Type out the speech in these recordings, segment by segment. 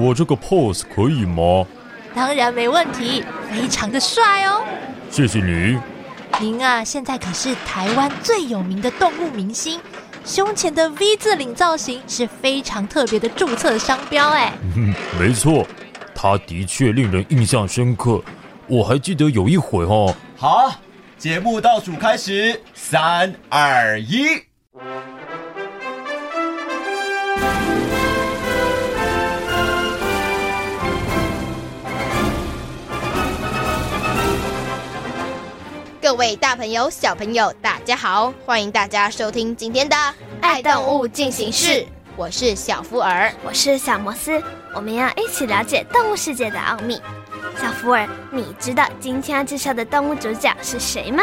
我这个 pose 可以吗？当然没问题，非常的帅哦。谢谢你。您啊，现在可是台湾最有名的动物明星，胸前的 V 字领造型是非常特别的注册商标哎。嗯，没错，他的确令人印象深刻。我还记得有一回哦。好，节目倒数开始，三二一。各位大朋友、小朋友，大家好！欢迎大家收听今天的《爱动物进行式》，我是小福尔，我是小摩斯，我们要一起了解动物世界的奥秘。小福尔，你知道今天要介绍的动物主角是谁吗？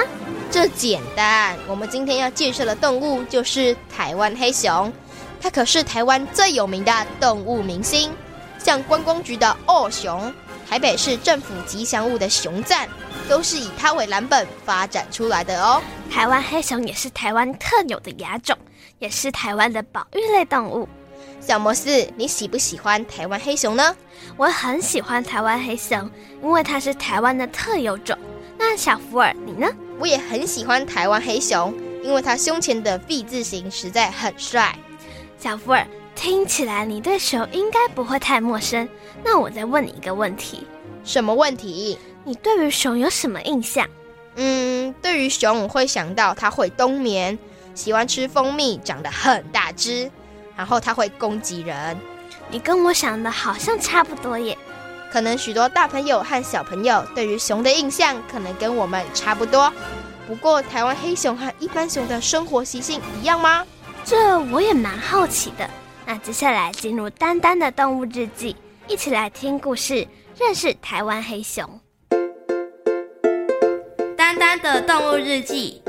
这简单，我们今天要介绍的动物就是台湾黑熊，它可是台湾最有名的动物明星，像观光局的二熊，台北市政府吉祥物的熊赞。都是以它为蓝本发展出来的哦。台湾黑熊也是台湾特有的亚种，也是台湾的保育类动物。小摩斯，你喜不喜欢台湾黑熊呢？我很喜欢台湾黑熊，因为它是台湾的特有种。那小福尔，你呢？我也很喜欢台湾黑熊，因为它胸前的 V 字形实在很帅。小福尔，听起来你对熊应该不会太陌生。那我再问你一个问题。什么问题？你对于熊有什么印象？嗯，对于熊，我会想到它会冬眠，喜欢吃蜂蜜，长得很大只，然后它会攻击人。你跟我想的好像差不多耶。可能许多大朋友和小朋友对于熊的印象可能跟我们差不多。不过，台湾黑熊和一般熊的生活习性一样吗？这我也蛮好奇的。那接下来进入丹丹的动物日记，一起来听故事，认识台湾黑熊。丹丹的动物日记。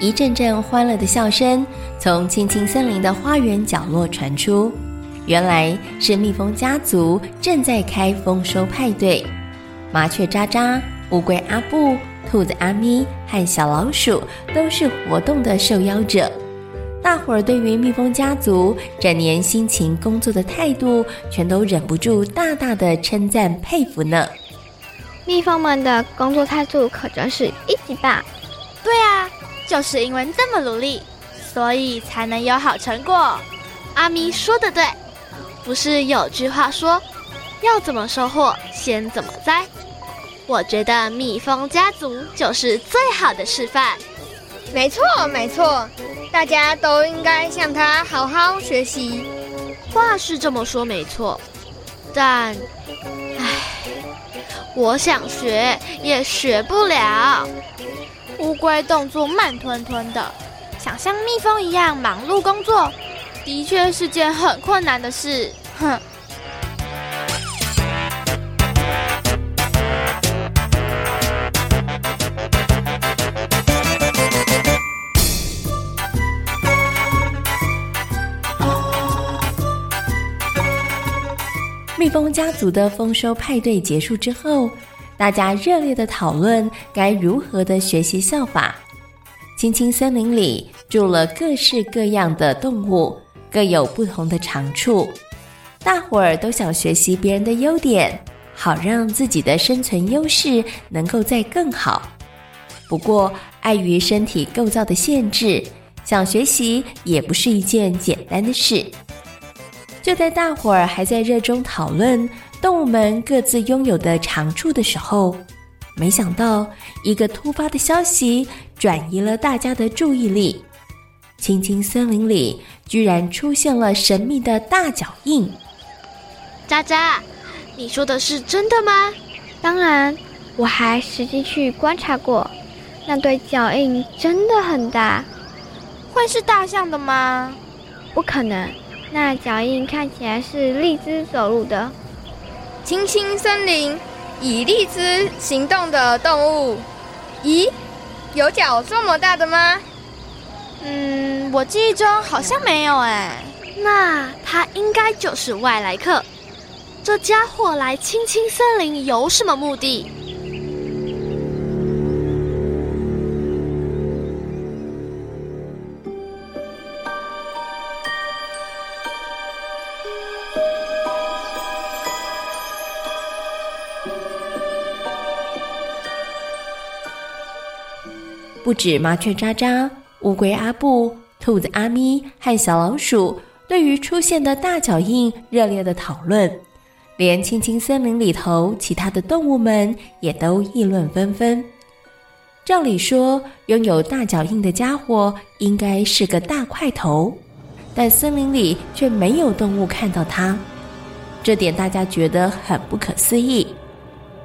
一阵阵欢乐的笑声从青青森林的花园角落传出，原来是蜜蜂家族正在开丰收派对。麻雀喳喳、乌龟阿布、兔子阿咪和小老鼠都是活动的受邀者。大伙儿对于蜜蜂家族整年辛勤工作的态度，全都忍不住大大的称赞佩服呢。蜜蜂们的工作态度可真是一级棒。对啊，就是因为这么努力，所以才能有好成果。阿咪说的对，不是有句话说，要怎么收获，先怎么栽。我觉得蜜蜂家族就是最好的示范。没错，没错。大家都应该向他好好学习。话是这么说没错，但，唉，我想学也学不了。乌龟动作慢吞吞的，想像蜜蜂一样忙碌工作，的确是件很困难的事。哼。风家族的丰收派对结束之后，大家热烈的讨论该如何的学习效法。青青森林里住了各式各样的动物，各有不同的长处。大伙儿都想学习别人的优点，好让自己的生存优势能够再更好。不过，碍于身体构造的限制，想学习也不是一件简单的事。就在大伙儿还在热衷讨论动物们各自拥有的长处的时候，没想到一个突发的消息转移了大家的注意力。青青森林里居然出现了神秘的大脚印。渣渣，你说的是真的吗？当然，我还实际去观察过，那对脚印真的很大。会是大象的吗？不可能，那脚印看起来是荔枝走路的。青青森林，以荔枝行动的动物。咦，有脚这么大的吗？嗯，我记忆中好像没有哎。那它应该就是外来客。这家伙来青青森林有什么目的？不止麻雀渣渣、乌龟阿布、兔子阿咪和小老鼠对于出现的大脚印热烈的讨论，连青青森林里头其他的动物们也都议论纷纷。照理说，拥有大脚印的家伙应该是个大块头，但森林里却没有动物看到它，这点大家觉得很不可思议。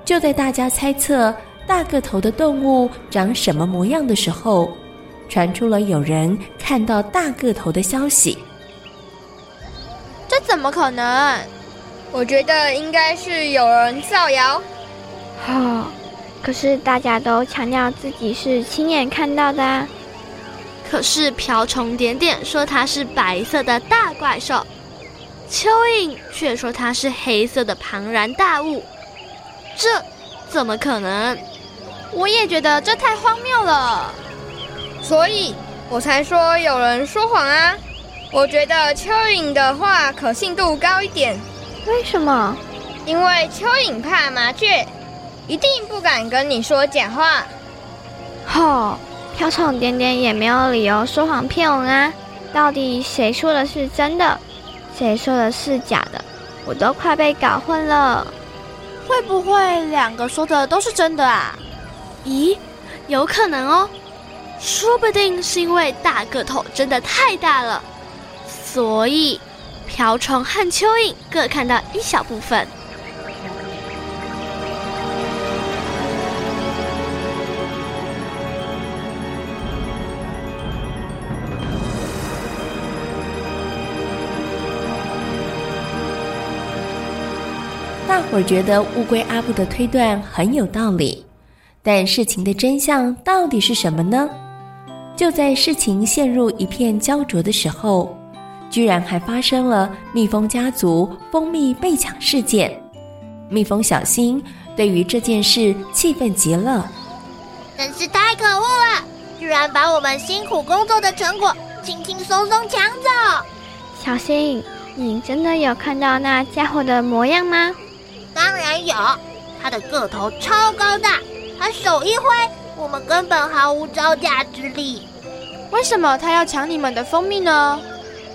就在大家猜测，大个头的动物长什么模样的时候，传出了有人看到大个头的消息。这怎么可能？我觉得应该是有人造谣。好、哦，可是大家都强调自己是亲眼看到的啊。可是瓢虫点点说它是白色的大怪兽，蚯蚓却说它是黑色的庞然大物。这怎么可能？我也觉得这太荒谬了，所以我才说有人说谎啊！我觉得蚯蚓的话可信度高一点。为什么？因为蚯蚓怕麻雀，一定不敢跟你说假话。吼，瓢虫点点也没有理由说谎骗我啊！到底谁说的是真的，谁说的是假的？我都快被搞混了。会不会两个说的都是真的啊？咦，有可能哦，说不定是因为大个头真的太大了，所以瓢虫和蚯蚓各看到一小部分。大伙儿觉得乌龟阿布的推断很有道理。但事情的真相到底是什么呢？就在事情陷入一片焦灼的时候，居然还发生了蜜蜂家族蜂蜜被抢事件。蜜蜂小新对于这件事气愤极了，真是太可恶了！居然把我们辛苦工作的成果轻轻松松抢走。小新，你真的有看到那家伙的模样吗？当然有，他的个头超高大。他手一挥，我们根本毫无招架之力。为什么他要抢你们的蜂蜜呢？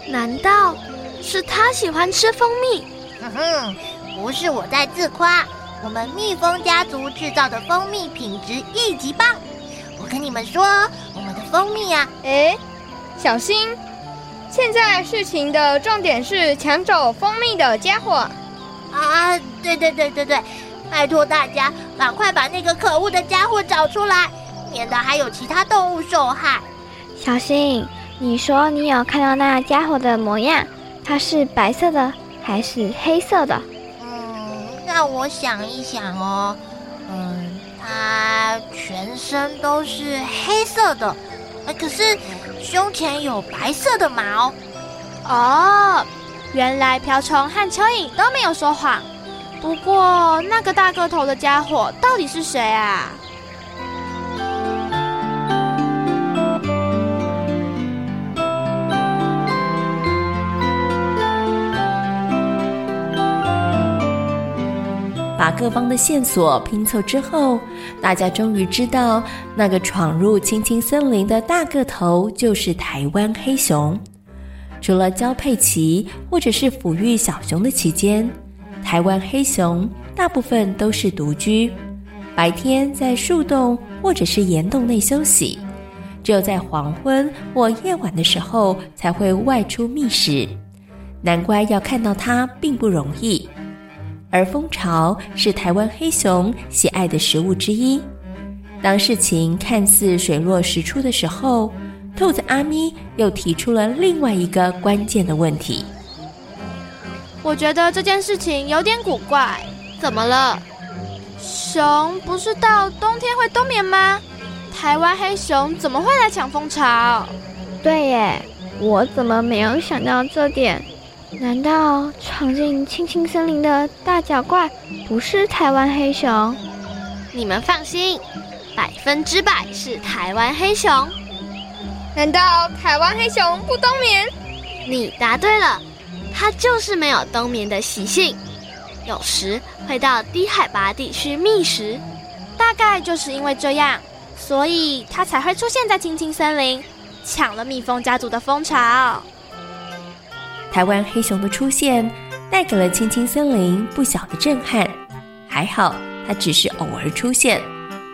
难道是他喜欢吃蜂蜜？哼哼，不是我在自夸，我们蜜蜂家族制造的蜂蜜品质一级棒。我跟你们说，我们的蜂蜜啊，哎，小心！现在事情的重点是抢走蜂蜜的家伙。啊，对对对对对。拜托大家，赶快把那个可恶的家伙找出来，免得还有其他动物受害。小新，你说你有看到那家伙的模样？它是白色的还是黑色的？嗯，让我想一想哦。嗯，它全身都是黑色的，可是胸前有白色的毛。哦，原来瓢虫和蚯蚓都没有说谎。不过，那个大个头的家伙到底是谁啊？把各方的线索拼凑之后，大家终于知道，那个闯入青青森林的大个头就是台湾黑熊。除了交配期或者是抚育小熊的期间。台湾黑熊大部分都是独居，白天在树洞或者是岩洞内休息，只有在黄昏或夜晚的时候才会外出觅食，难怪要看到它并不容易。而蜂巢是台湾黑熊喜爱的食物之一。当事情看似水落石出的时候，兔子阿咪又提出了另外一个关键的问题。我觉得这件事情有点古怪，怎么了？熊不是到冬天会冬眠吗？台湾黑熊怎么会来抢蜂巢？对耶，我怎么没有想到这点？难道闯进青青森林的大脚怪不是台湾黑熊？你们放心，百分之百是台湾黑熊。难道台湾黑熊不冬眠？你答对了。它就是没有冬眠的习性，有时会到低海拔地区觅食，大概就是因为这样，所以它才会出现在青青森林，抢了蜜蜂家族的蜂巢。台湾黑熊的出现带给了青青森林不小的震撼，还好它只是偶尔出现，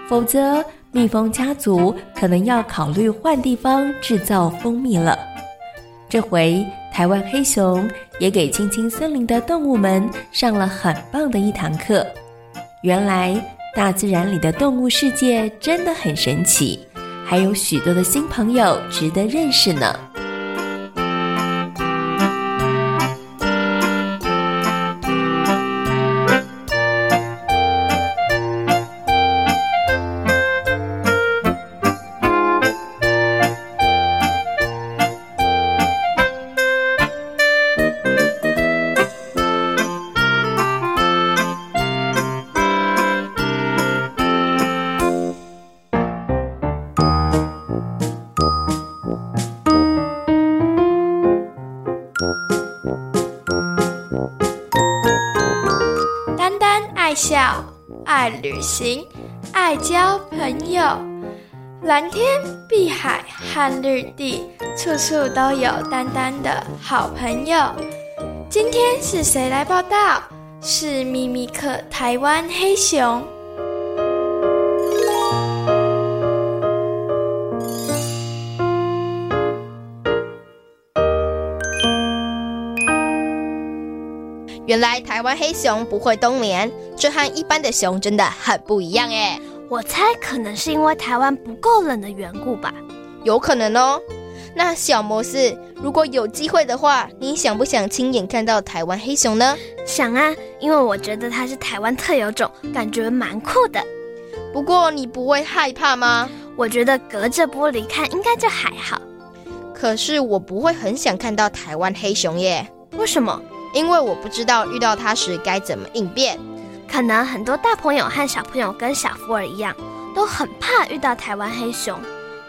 否则蜜蜂家族可能要考虑换地方制造蜂蜜了。这回。台湾黑熊也给青青森林的动物们上了很棒的一堂课。原来大自然里的动物世界真的很神奇，还有许多的新朋友值得认识呢。蓝天、碧海和绿地，处处都有丹丹的好朋友。今天是谁来报道？是秘密客台湾黑熊。原来台湾黑熊不会冬眠，这和一般的熊真的很不一样哎。我猜可能是因为台湾不够冷的缘故吧。有可能哦。那小摩斯，如果有机会的话，你想不想亲眼看到台湾黑熊呢？想啊，因为我觉得它是台湾特有种，感觉蛮酷的。不过你不会害怕吗？我觉得隔着玻璃看应该就还好。可是我不会很想看到台湾黑熊耶。为什么？因为我不知道遇到它时该怎么应变，可能很多大朋友和小朋友跟小福尔一样，都很怕遇到台湾黑熊。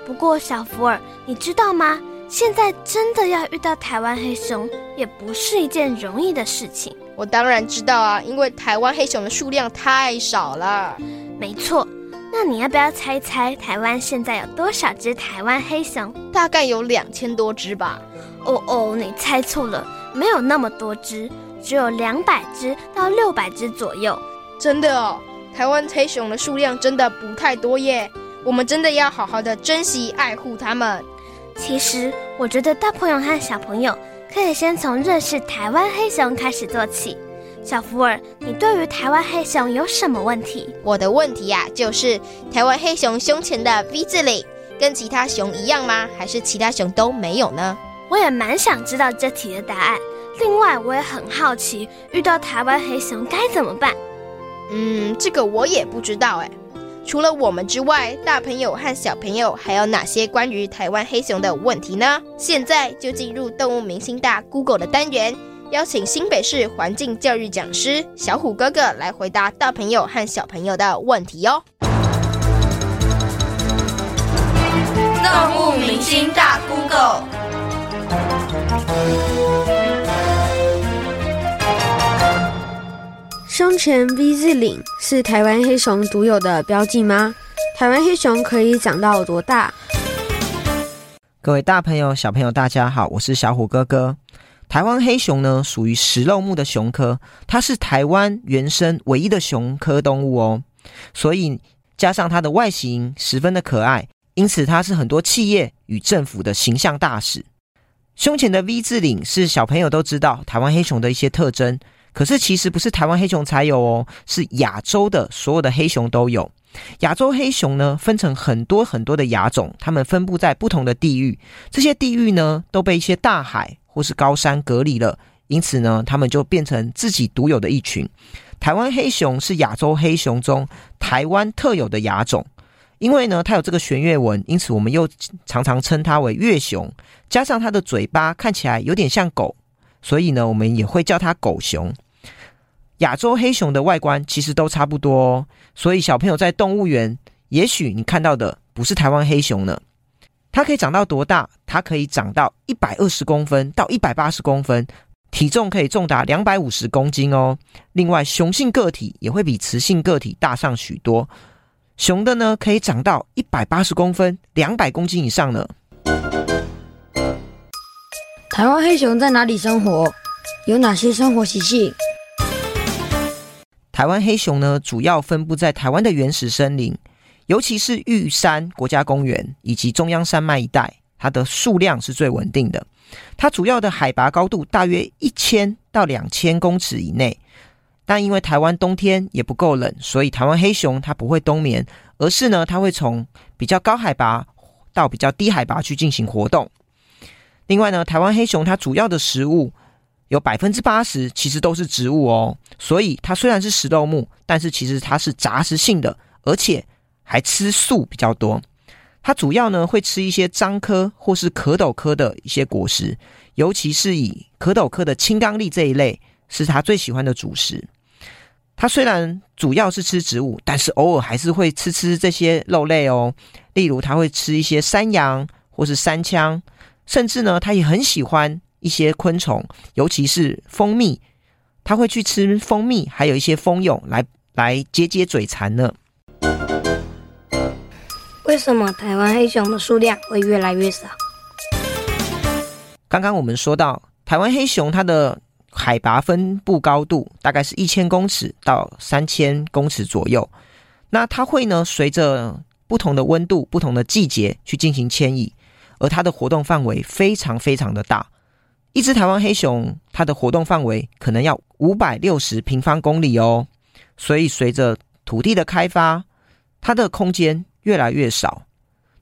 不过小福尔，你知道吗？现在真的要遇到台湾黑熊，也不是一件容易的事情。我当然知道啊，因为台湾黑熊的数量太少了。没错，那你要不要猜一猜，台湾现在有多少只台湾黑熊？大概有两千多只吧。哦哦，你猜错了。没有那么多只，只有两百只到六百只左右。真的哦，台湾黑熊的数量真的不太多耶。我们真的要好好的珍惜爱护它们。其实，我觉得大朋友和小朋友可以先从认识台湾黑熊开始做起。小福尔，你对于台湾黑熊有什么问题？我的问题呀、啊，就是台湾黑熊胸前的 V 字领跟其他熊一样吗？还是其他熊都没有呢？我也蛮想知道这题的答案。另外，我也很好奇，遇到台湾黑熊该怎么办？嗯，这个我也不知道哎。除了我们之外，大朋友和小朋友还有哪些关于台湾黑熊的问题呢？现在就进入动物明星大 Google 的单元，邀请新北市环境教育讲师小虎哥哥来回答大朋友和小朋友的问题哟。动物明星大 Google。胸前 V 字领是台湾黑熊独有的标记吗？台湾黑熊可以长到多大？各位大朋友、小朋友，大家好，我是小虎哥哥。台湾黑熊呢，属于食肉目的熊科，它是台湾原生唯一的熊科动物哦。所以加上它的外形十分的可爱，因此它是很多企业与政府的形象大使。胸前的 V 字领是小朋友都知道台湾黑熊的一些特征，可是其实不是台湾黑熊才有哦，是亚洲的所有的黑熊都有。亚洲黑熊呢，分成很多很多的亚种，它们分布在不同的地域，这些地域呢都被一些大海或是高山隔离了，因此呢，它们就变成自己独有的一群。台湾黑熊是亚洲黑熊中台湾特有的亚种。因为呢，它有这个旋月纹，因此我们又常常称它为月熊。加上它的嘴巴看起来有点像狗，所以呢，我们也会叫它狗熊。亚洲黑熊的外观其实都差不多哦，所以小朋友在动物园，也许你看到的不是台湾黑熊呢。它可以长到多大？它可以长到一百二十公分到一百八十公分，体重可以重达两百五十公斤哦。另外，雄性个体也会比雌性个体大上许多。雄的呢，可以长到一百八十公分，两百公斤以上呢。台湾黑熊在哪里生活？有哪些生活习性？台湾黑熊呢，主要分布在台湾的原始森林，尤其是玉山国家公园以及中央山脉一带，它的数量是最稳定的。它主要的海拔高度大约一千到两千公尺以内。但因为台湾冬天也不够冷，所以台湾黑熊它不会冬眠，而是呢，它会从比较高海拔到比较低海拔去进行活动。另外呢，台湾黑熊它主要的食物有百分之八十其实都是植物哦，所以它虽然是食肉目，但是其实它是杂食性的，而且还吃素比较多。它主要呢会吃一些樟科或是壳斗科的一些果实，尤其是以壳斗科的青刚櫟这一类是它最喜欢的主食。它虽然主要是吃植物，但是偶尔还是会吃吃这些肉类哦。例如，它会吃一些山羊或是山羌，甚至呢，它也很喜欢一些昆虫，尤其是蜂蜜。它会去吃蜂蜜，还有一些蜂蛹来来解解嘴馋呢。为什么台湾黑熊的数量会越来越少？刚刚我们说到台湾黑熊，它的海拔分布高度大概是一千公尺到三千公尺左右，那它会呢随着不同的温度、不同的季节去进行迁移，而它的活动范围非常非常的大。一只台湾黑熊，它的活动范围可能要五百六十平方公里哦。所以随着土地的开发，它的空间越来越少。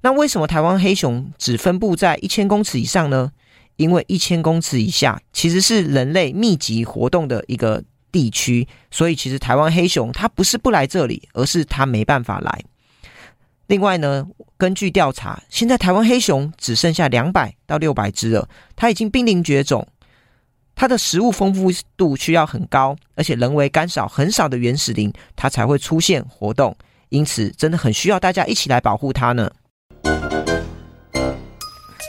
那为什么台湾黑熊只分布在一千公尺以上呢？因为一千公尺以下其实是人类密集活动的一个地区，所以其实台湾黑熊它不是不来这里，而是它没办法来。另外呢，根据调查，现在台湾黑熊只剩下两百到六百只了，它已经濒临绝种。它的食物丰富度需要很高，而且人为干扰很少的原始林，它才会出现活动。因此，真的很需要大家一起来保护它呢。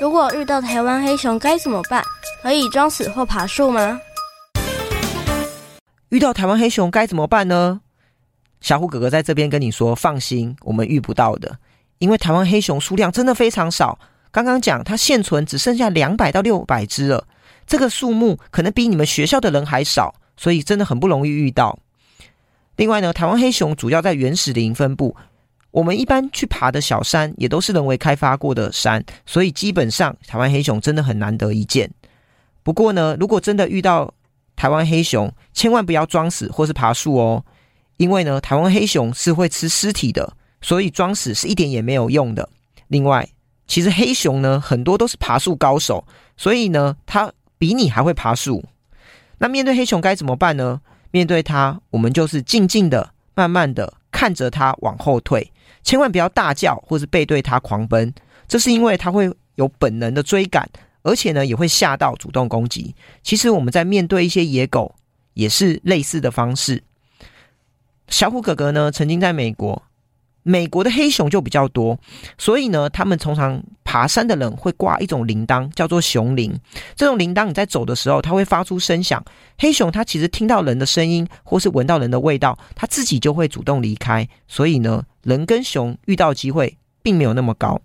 如果遇到台湾黑熊该怎么办？可以装死或爬树吗？遇到台湾黑熊该怎么办呢？小虎哥哥在这边跟你说，放心，我们遇不到的，因为台湾黑熊数量真的非常少。刚刚讲它现存只剩下两百到六百只了，这个数目可能比你们学校的人还少，所以真的很不容易遇到。另外呢，台湾黑熊主要在原始林分布。我们一般去爬的小山也都是人为开发过的山，所以基本上台湾黑熊真的很难得一见。不过呢，如果真的遇到台湾黑熊，千万不要装死或是爬树哦，因为呢，台湾黑熊是会吃尸体的，所以装死是一点也没有用的。另外，其实黑熊呢很多都是爬树高手，所以呢，它比你还会爬树。那面对黑熊该怎么办呢？面对它，我们就是静静的、慢慢的看着它往后退。千万不要大叫或是背对它狂奔，这是因为它会有本能的追赶，而且呢也会吓到主动攻击。其实我们在面对一些野狗也是类似的方式。小虎哥哥呢曾经在美国。美国的黑熊就比较多，所以呢，他们通常爬山的人会挂一种铃铛，叫做熊铃。这种铃铛你在走的时候，它会发出声响。黑熊它其实听到人的声音，或是闻到人的味道，它自己就会主动离开。所以呢，人跟熊遇到机会并没有那么高。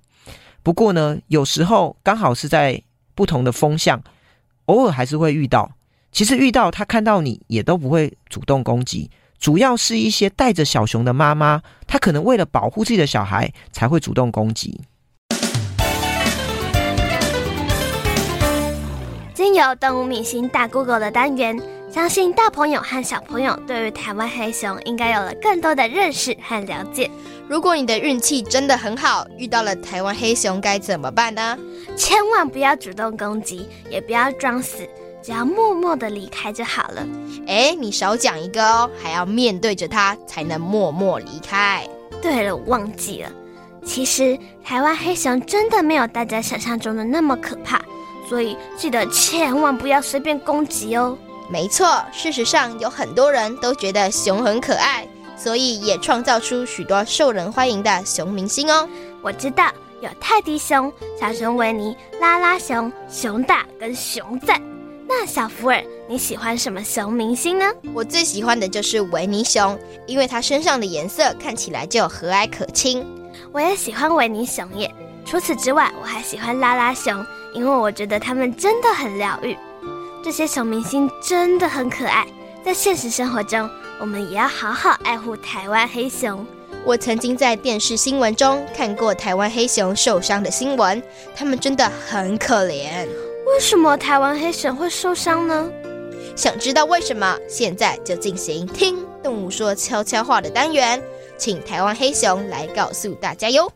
不过呢，有时候刚好是在不同的风向，偶尔还是会遇到。其实遇到它看到你也都不会主动攻击。主要是一些带着小熊的妈妈，她可能为了保护自己的小孩，才会主动攻击。经由动物明星大 Google 的单元，相信大朋友和小朋友对于台湾黑熊应该有了更多的认识和了解。如果你的运气真的很好，遇到了台湾黑熊该怎么办呢？千万不要主动攻击，也不要装死。只要默默的离开就好了。哎，你少讲一个哦，还要面对着它才能默默离开。对了，我忘记了，其实台湾黑熊真的没有大家想象中的那么可怕，所以记得千万不要随便攻击哦。没错，事实上有很多人都觉得熊很可爱。所以也创造出许多受人欢迎的熊明星哦。我知道有泰迪熊、小熊维尼、拉拉熊、熊大跟熊赞。那小福尔，你喜欢什么熊明星呢？我最喜欢的就是维尼熊，因为它身上的颜色看起来就和蔼可亲。我也喜欢维尼熊耶。除此之外，我还喜欢拉拉熊，因为我觉得它们真的很疗愈。这些熊明星真的很可爱，在现实生活中。我们也要好好爱护台湾黑熊。我曾经在电视新闻中看过台湾黑熊受伤的新闻，他们真的很可怜。为什么台湾黑熊会受伤呢？想知道为什么？现在就进行听动物说悄悄话的单元，请台湾黑熊来告诉大家哟。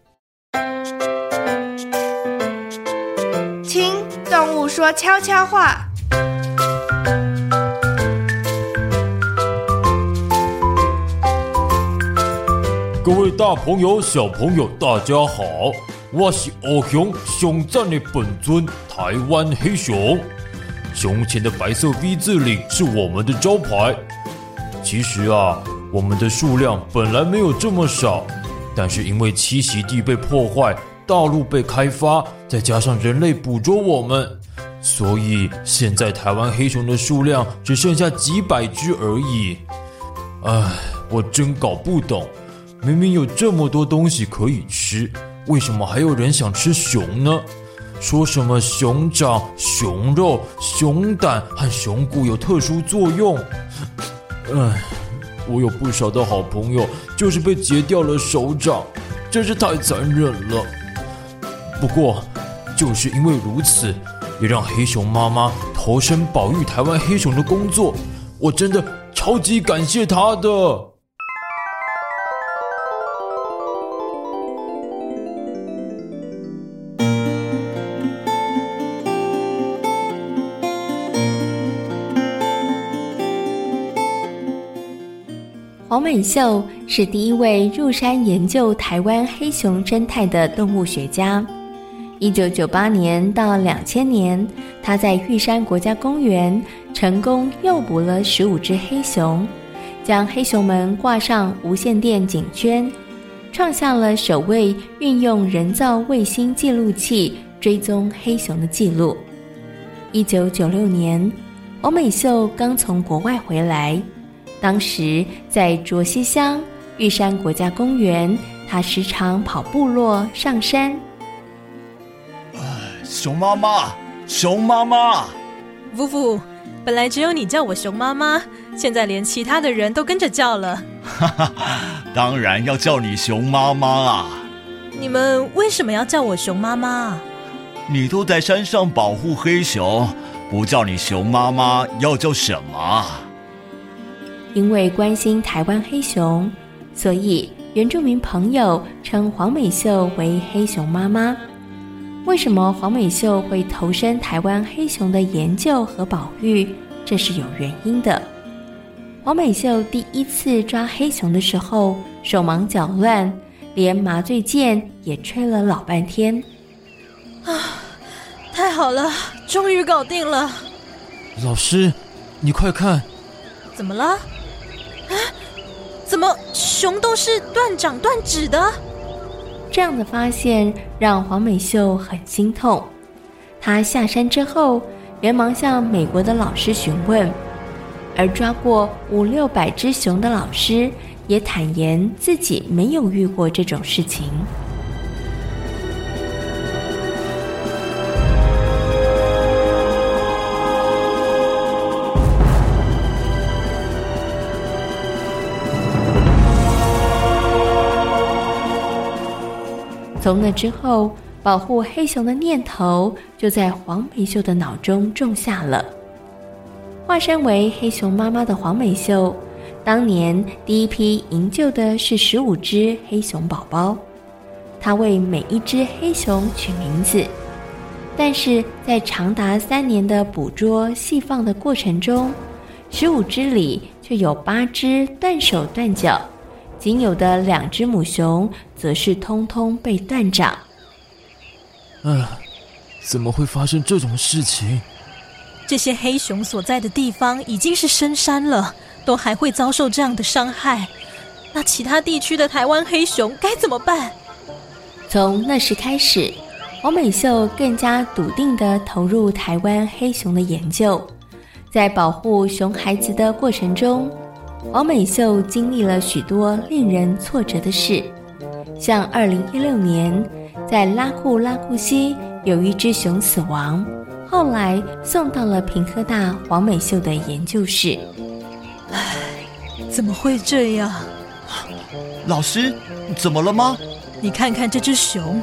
听动物说悄悄话。各位大朋友、小朋友，大家好！我是欧熊熊赞的本尊台湾黑熊，胸前的白色 V 字领是我们的招牌。其实啊，我们的数量本来没有这么少，但是因为栖息地被破坏，道路被开发，再加上人类捕捉我们，所以现在台湾黑熊的数量只剩下几百只而已。唉，我真搞不懂。明明有这么多东西可以吃，为什么还有人想吃熊呢？说什么熊掌、熊肉、熊胆和熊骨有特殊作用？唉，我有不少的好朋友就是被截掉了手掌，真是太残忍了。不过，就是因为如此，也让黑熊妈妈投身保育台湾黑熊的工作，我真的超级感谢她的。黄美秀是第一位入山研究台湾黑熊生态的动物学家。一九九八年到两千年，他在玉山国家公园成功诱捕了十五只黑熊，将黑熊们挂上无线电颈圈，创下了首位运用人造卫星记录器追踪黑熊的记录。一九九六年，黄美秀刚从国外回来。当时在卓溪乡玉山国家公园，他时常跑部落上山。哎，熊妈妈，熊妈妈，夫妇，本来只有你叫我熊妈妈，现在连其他的人都跟着叫了。哈哈，当然要叫你熊妈妈啊！你们为什么要叫我熊妈妈？你都在山上保护黑熊，不叫你熊妈妈，要叫什么？因为关心台湾黑熊，所以原住民朋友称黄美秀为黑熊妈妈。为什么黄美秀会投身台湾黑熊的研究和保育？这是有原因的。黄美秀第一次抓黑熊的时候，手忙脚乱，连麻醉剑也吹了老半天。啊，太好了，终于搞定了！老师，你快看，怎么了？啊！怎么熊都是断掌断指的？这样的发现让黄美秀很心痛。她下山之后，连忙向美国的老师询问，而抓过五六百只熊的老师也坦言自己没有遇过这种事情。从那之后，保护黑熊的念头就在黄美秀的脑中种下了。化身为黑熊妈妈的黄美秀，当年第一批营救的是十五只黑熊宝宝，她为每一只黑熊取名字，但是在长达三年的捕捉细放的过程中，十五只里却有八只断手断脚，仅有的两只母熊则是通通被断掌。啊，怎么会发生这种事情？这些黑熊所在的地方已经是深山了，都还会遭受这样的伤害。那其他地区的台湾黑熊该怎么办？从那时开始，王美秀更加笃定地投入台湾黑熊的研究。在保护熊孩子的过程中，黄美秀经历了许多令人挫折的事，像二零一六年。在拉库拉库西有一只熊死亡，后来送到了平科大黄美秀的研究室。唉，怎么会这样？老师，怎么了吗？你看看这只熊，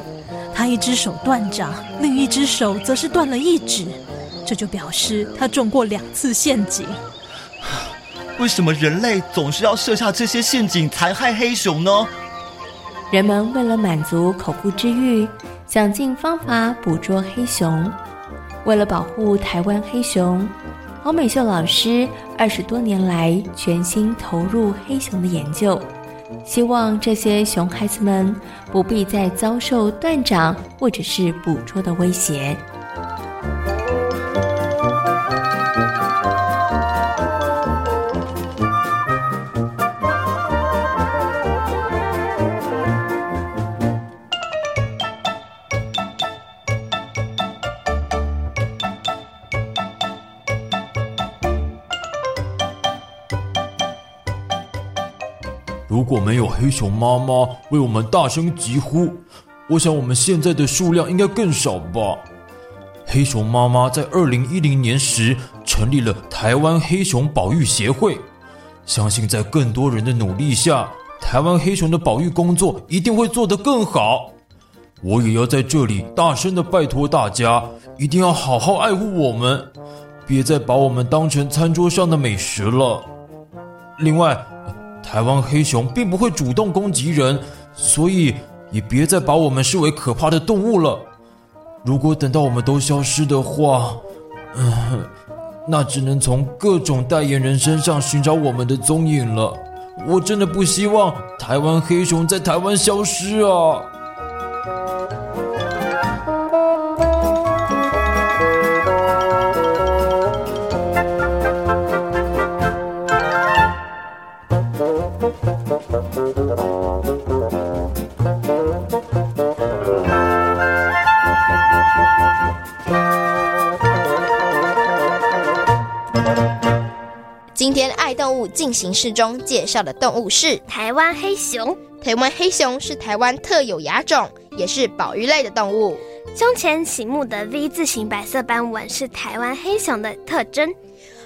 它一只手断掌，另一只手则是断了一指，这就表示它中过两次陷阱。为什么人类总是要设下这些陷阱残害黑熊呢？人们为了满足口腹之欲，想尽方法捕捉黑熊。为了保护台湾黑熊，黄美秀老师二十多年来全心投入黑熊的研究，希望这些熊孩子们不必再遭受断掌或者是捕捉的威胁。如果没有黑熊妈妈为我们大声疾呼，我想我们现在的数量应该更少吧。黑熊妈妈在二零一零年时成立了台湾黑熊保育协会，相信在更多人的努力下，台湾黑熊的保育工作一定会做得更好。我也要在这里大声地拜托大家，一定要好好爱护我们，别再把我们当成餐桌上的美食了。另外，台湾黑熊并不会主动攻击人，所以也别再把我们视为可怕的动物了。如果等到我们都消失的话，嗯，那只能从各种代言人身上寻找我们的踪影了。我真的不希望台湾黑熊在台湾消失啊！动物进行式中介绍的动物是台湾黑熊。台湾黑熊是台湾特有亚种，也是保育类的动物。胸前醒目的 V 字形白色斑纹是台湾黑熊的特征。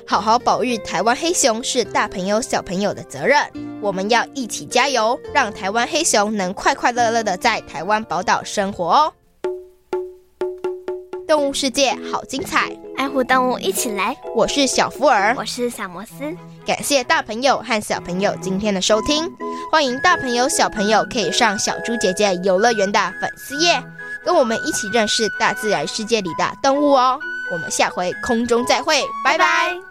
好好保育台湾黑熊是大朋友小朋友的责任，我们要一起加油，让台湾黑熊能快快乐乐的在台湾宝岛生活哦。动物世界好精彩，爱护动物一起来。我是小福尔，我是小摩斯。感谢大朋友和小朋友今天的收听，欢迎大朋友小朋友可以上小猪姐姐游乐园的粉丝页，跟我们一起认识大自然世界里的动物哦。我们下回空中再会，拜拜。啊，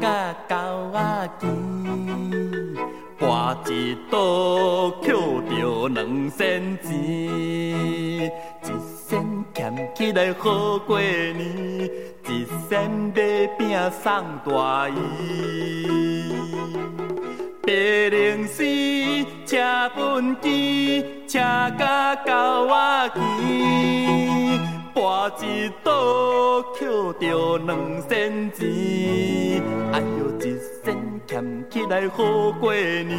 甲狗仔甜，跋一倒捡着两仙钱，一仙俭起来好过年，一仙买饼送大姨。白龙丝，车畚箕，车甲狗仔骑，跋一倒捡着两仙钱。哎呦，一仙俭起来好过年，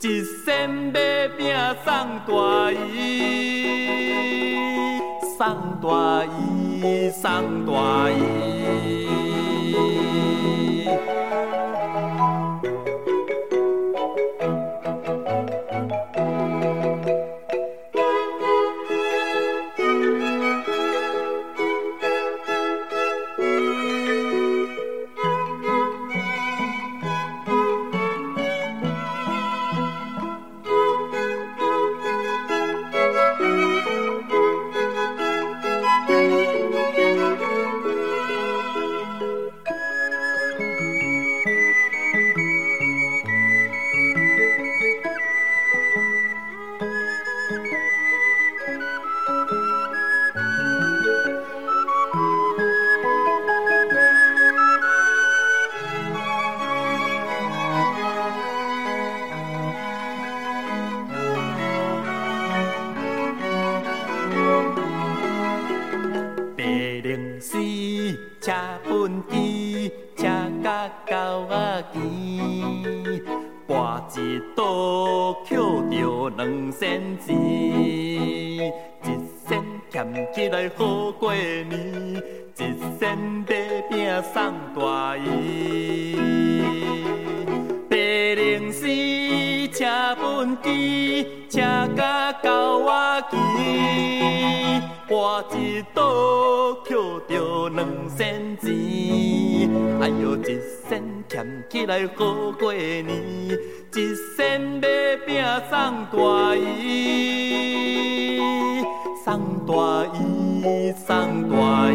一仙买饼送大姨，送大姨，送大姨。机、车、甲、狗仔机，我一倒捡着两仙钱，哎呦，一仙捡起来好过年，一仙买饼送大姨，送大姨，送大姨。